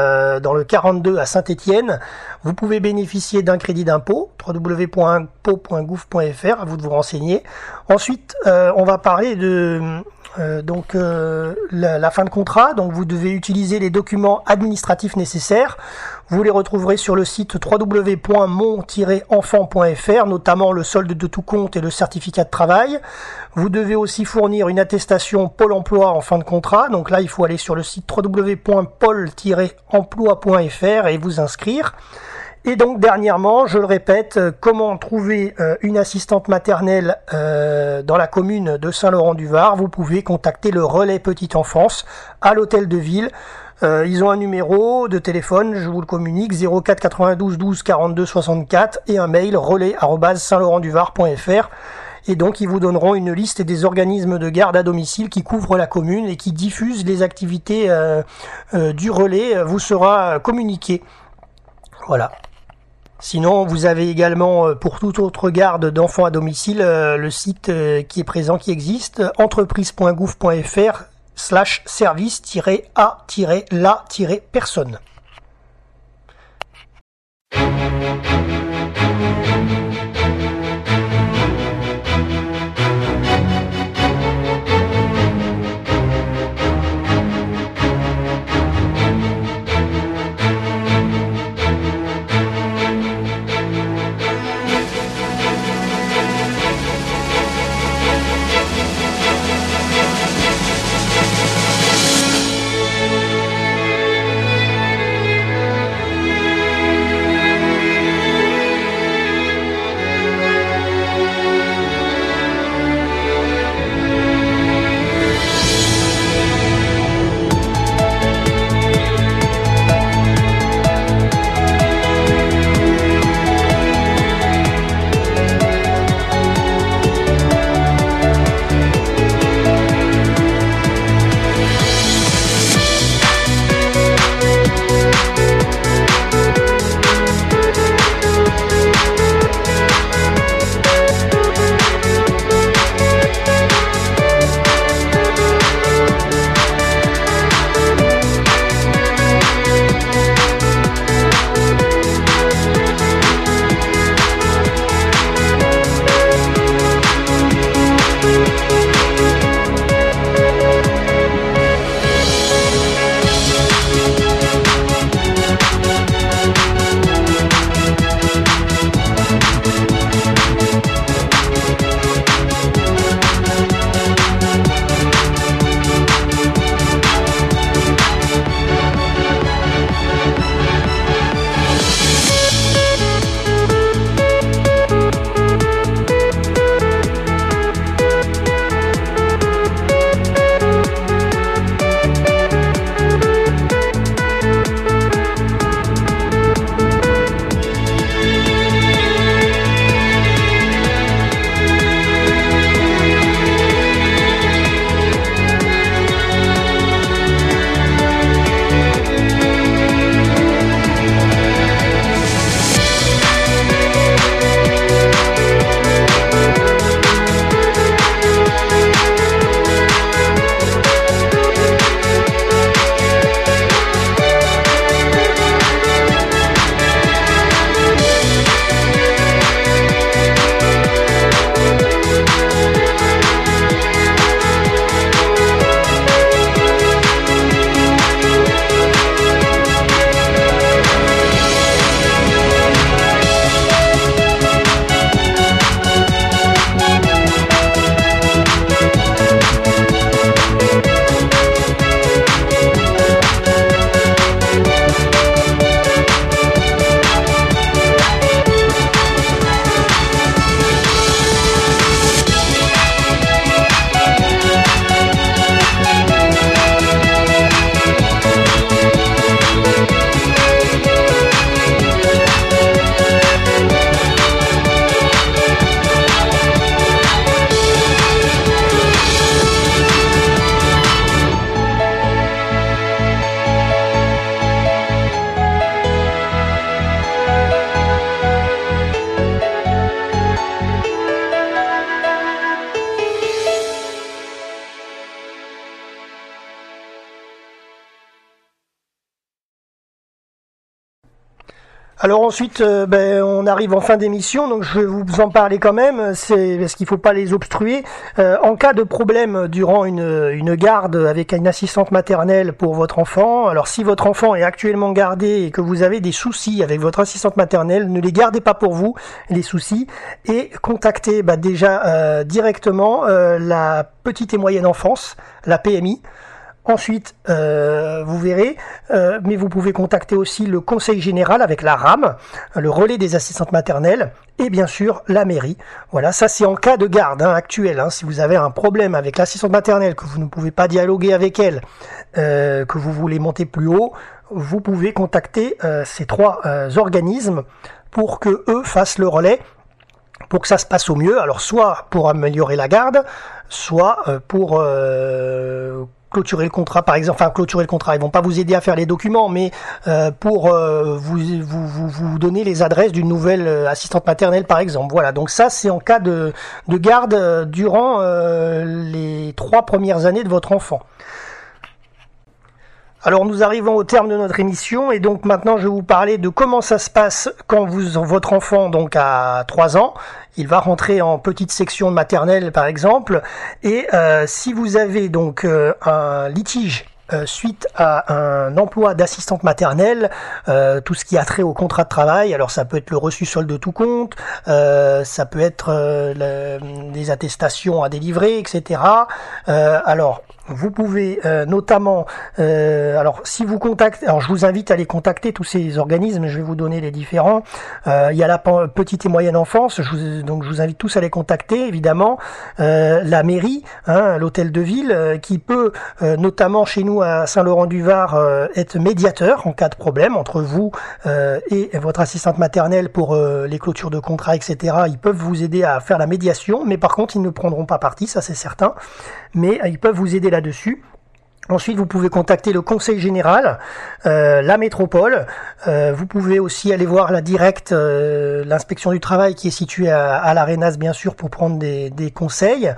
dans le 42 à Saint-Étienne. Vous pouvez bénéficier d'un crédit d'impôt www.impo.gouv.fr. À vous de vous renseigner. Ensuite, on va parler de euh, donc euh, la, fin de contrat, donc vous devez utiliser les documents administratifs nécessaires. Vous les retrouverez sur le site www.mon-enfant.fr, notamment le solde de tout compte et le certificat de travail. Vous devez aussi fournir une attestation Pôle emploi en fin de contrat. Donc là, il faut aller sur le site www.pôle-emploi.fr et vous inscrire. Et donc dernièrement, je le répète, euh, comment trouver euh, une assistante maternelle euh, dans la commune de Saint-Laurent-du-Var Vous pouvez contacter le relais petite enfance à l'hôtel de ville. ils ont un numéro de téléphone, je vous le communique, 04 92 12 42 64 et un mail relais saint laurent du varfr Et donc ils vous donneront une liste des organismes de garde à domicile qui couvrent la commune et qui diffusent les activités du relais, vous sera communiqué. Voilà. Sinon, vous avez également, euh, pour toute autre garde d'enfants à domicile, euh, le site euh, qui est présent, qui existe, entreprise.gouv.fr slash service-a-la-personne. Alors ensuite, euh, ben, on arrive en fin d'émission, donc je vais vous en parler quand même, c'est parce qu'il faut pas les obstruer. Euh, en cas de problème durant une, une garde avec une assistante maternelle pour votre enfant, alors si votre enfant est actuellement gardé et que vous avez des soucis avec votre assistante maternelle, ne les gardez pas pour vous, les soucis, et contactez ben, déjà euh, directement la petite et moyenne enfance, la PMI. Ensuite, euh, vous verrez, euh, mais vous pouvez contacter aussi le conseil général avec la RAM, le relais des assistantes maternelles et bien sûr la mairie. Voilà, ça c'est en cas de garde hein, actuel. Hein. si vous avez un problème avec l'assistante maternelle, que vous ne pouvez pas dialoguer avec elle, euh, que vous voulez monter plus haut, vous pouvez contacter ces trois organismes pour que eux fassent le relais pour que ça se passe au mieux. Alors soit pour améliorer la garde, soit pour clôturer le contrat par exemple enfin clôturer le contrat. Ils vont pas vous aider à faire les documents mais euh, pour euh, vous, vous, vous, donner les adresses d'une nouvelle euh, assistante maternelle par exemple. Voilà. Donc ça c'est en cas de, de garde durant les trois premières années de votre enfant Alors nous arrivons au terme de notre émission et donc maintenant je vais vous parler de comment ça se passe quand votre enfant donc a 3 ans. Il va rentrer en petite section maternelle par exemple et euh, si vous avez donc euh, un litige euh, suite à un emploi d'assistante maternelle, tout ce qui a trait au contrat de travail. Alors ça peut être le reçu solde de tout compte, ça peut être des attestations à délivrer, etc. alors vous pouvez notamment, alors si vous contactez, alors je vous invite à les contacter tous ces organismes, je vais vous donner les différents. il y a la petite et moyenne enfance, je vous, donc je vous invite tous à les contacter évidemment. la mairie, hein, l'hôtel de ville, qui peut notamment chez nous à Saint-Laurent-du-Var euh, être médiateur en cas de problème entre vous euh, et votre assistante maternelle pour euh, les clôtures de contrat, etc. Ils peuvent vous aider à faire la médiation, mais par contre, ils ne prendront pas parti, ça c'est certain. Mais ils peuvent vous aider là-dessus. Ensuite, vous pouvez contacter le conseil général, euh, la métropole. Euh, vous pouvez aussi aller voir la directe, euh, l'inspection du travail qui est située à, à l'Arenas, bien sûr, pour prendre des, des conseils.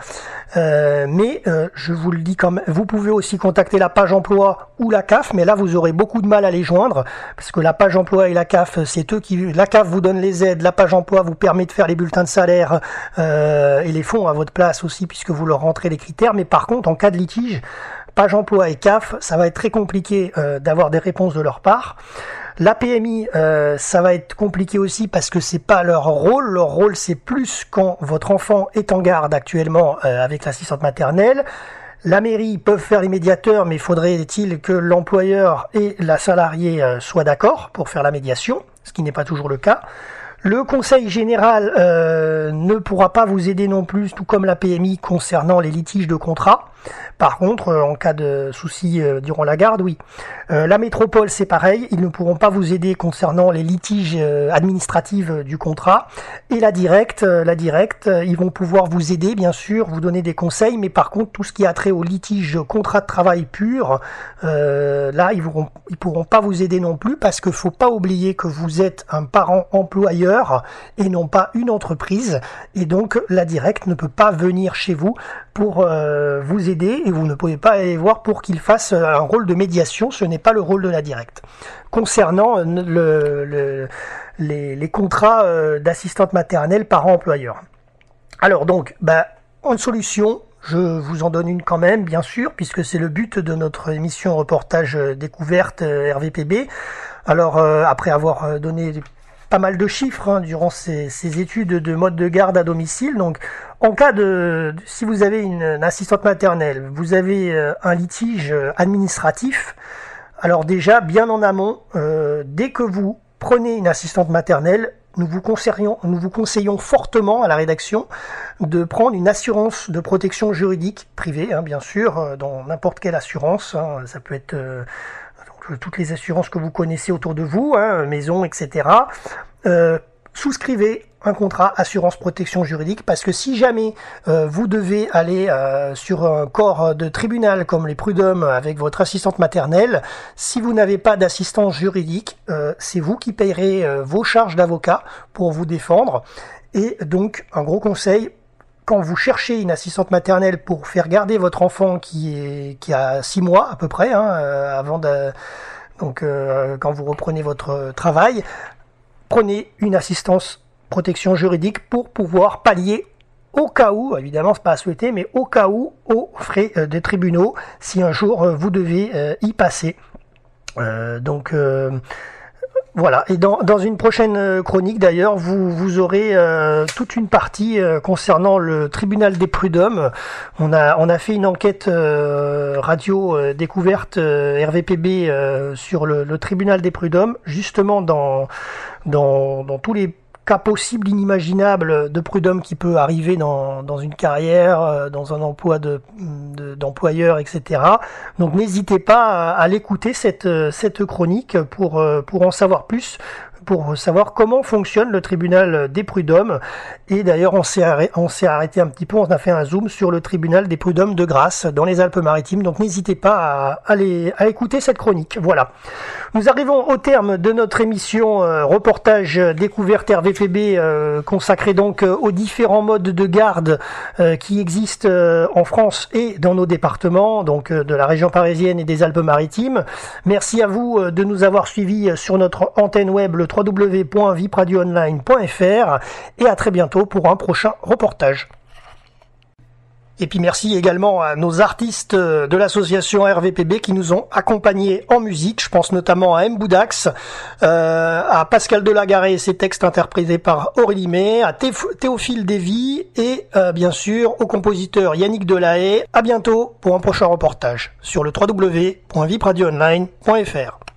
mais je vous le dis quand même, vous pouvez aussi contacter la page emploi ou la CAF, mais là vous aurez beaucoup de mal à les joindre parce que la page emploi et la CAF, c'est eux qui, la CAF vous donne les aides, la page emploi vous permet de faire les bulletins de salaire et les fonds à votre place aussi puisque vous leur rentrez les critères. Mais par contre, en cas de litige Page emploi et CAF, ça va être très compliqué euh, d'avoir des réponses de leur part. La PMI, euh, ça va être compliqué aussi parce que c'est pas leur rôle. Leur rôle, c'est plus quand votre enfant est en garde actuellement euh, avec l'assistante maternelle. La mairie peuvent faire les médiateurs, mais faudrait-il que l'employeur et la salariée soient d'accord pour faire la médiation, ce qui n'est pas toujours le cas. Le Conseil général ne pourra pas vous aider non plus, tout comme la PMI, concernant les litiges de contrat. Par contre, euh, en cas de souci euh, durant la garde, oui. Euh, la métropole, c'est pareil, ils ne pourront pas vous aider concernant les litiges administratifs du contrat. Et la directe, la directe, ils vont pouvoir vous aider, bien sûr, vous donner des conseils, mais par contre, tout ce qui a trait au litige contrat de travail pur, là, ils ne pourront pas vous aider non plus, parce qu'il faut pas oublier que vous êtes un parent employeur et non pas une entreprise, et donc la directe ne peut pas venir chez vous pour vous aider et vous ne pouvez pas aller voir pour qu'il fasse un rôle de médiation, ce n'est pas le rôle de la directe. Concernant le, les, contrats euh, d'assistante maternelle par employeur. Alors donc, bah, en solution, je vous en donne une quand même, bien sûr, puisque c'est le but de notre émission reportage euh, découverte euh, RVPB. Alors, après avoir donné pas mal de chiffres hein, durant ces, ces, études de mode de garde à domicile. Donc, en cas de, si vous avez une, assistante maternelle, vous avez euh, un litige administratif. Alors déjà, bien en amont, euh, dès que vous prenez une assistante maternelle, nous vous, conseillons, nous vous conseillons fortement à la rédaction de prendre une assurance de protection juridique privée, hein, bien sûr, euh, dans n'importe quelle assurance. Hein, ça peut être toutes les assurances que vous connaissez autour de vous, hein, maison, etc. Euh, souscrivez un contrat assurance protection juridique parce que si jamais euh, vous devez aller euh, sur un corps de tribunal comme les prud'hommes avec votre assistante maternelle, si vous n'avez pas d'assistance juridique, c'est vous qui payerez vos charges d'avocat pour vous défendre. Et donc un gros conseil, quand vous cherchez une assistante maternelle pour faire garder votre enfant qui est qui a six mois à peu près, hein, euh, avant de donc euh, quand vous reprenez votre travail, prenez une assistance protection juridique pour pouvoir pallier au cas où, évidemment c'est pas à souhaiter, mais au cas où, aux frais euh, des tribunaux, si un jour vous devez y passer. donc voilà, et dans, dans, une prochaine euh, chronique d'ailleurs, vous, vous aurez euh, toute une partie euh, concernant le tribunal des prud'hommes. On a, on a fait une enquête radio découverte RVPB sur le, le, tribunal des prud'hommes, justement dans, dans, dans tous les cas possible, inimaginable de prud'homme qui peut arriver dans, une carrière, euh, dans un emploi de, d'employeur, etc. Donc n'hésitez pas à, l'écouter cette, cette chronique euh, pour en savoir plus pour savoir comment fonctionne le tribunal des prud'hommes. Et d'ailleurs, on s'est arrêté, un petit peu, on a fait un zoom sur le tribunal des prud'hommes de Grasse dans les Alpes-Maritimes. Donc n'hésitez pas à, aller, à écouter cette chronique. Voilà. Nous arrivons au terme de notre émission euh, reportage découverte RVPB euh, consacrée donc euh, aux différents modes de garde qui existent en France et dans nos départements, donc de la région parisienne et des Alpes-Maritimes. Merci à vous de nous avoir suivis sur notre antenne web le www.vipradioonline.fr et à très bientôt pour un prochain reportage. Et puis merci également à nos artistes de l'association RVPB qui nous ont accompagnés en musique. Je pense notamment à M. Boudax, euh, à Pascal Delagaré et ses textes interprétés par Aurélie May, à Théophile Lévy et euh, bien sûr au compositeur Yannick Delahaye. À bientôt pour un prochain reportage sur le www.vipradioonline.fr.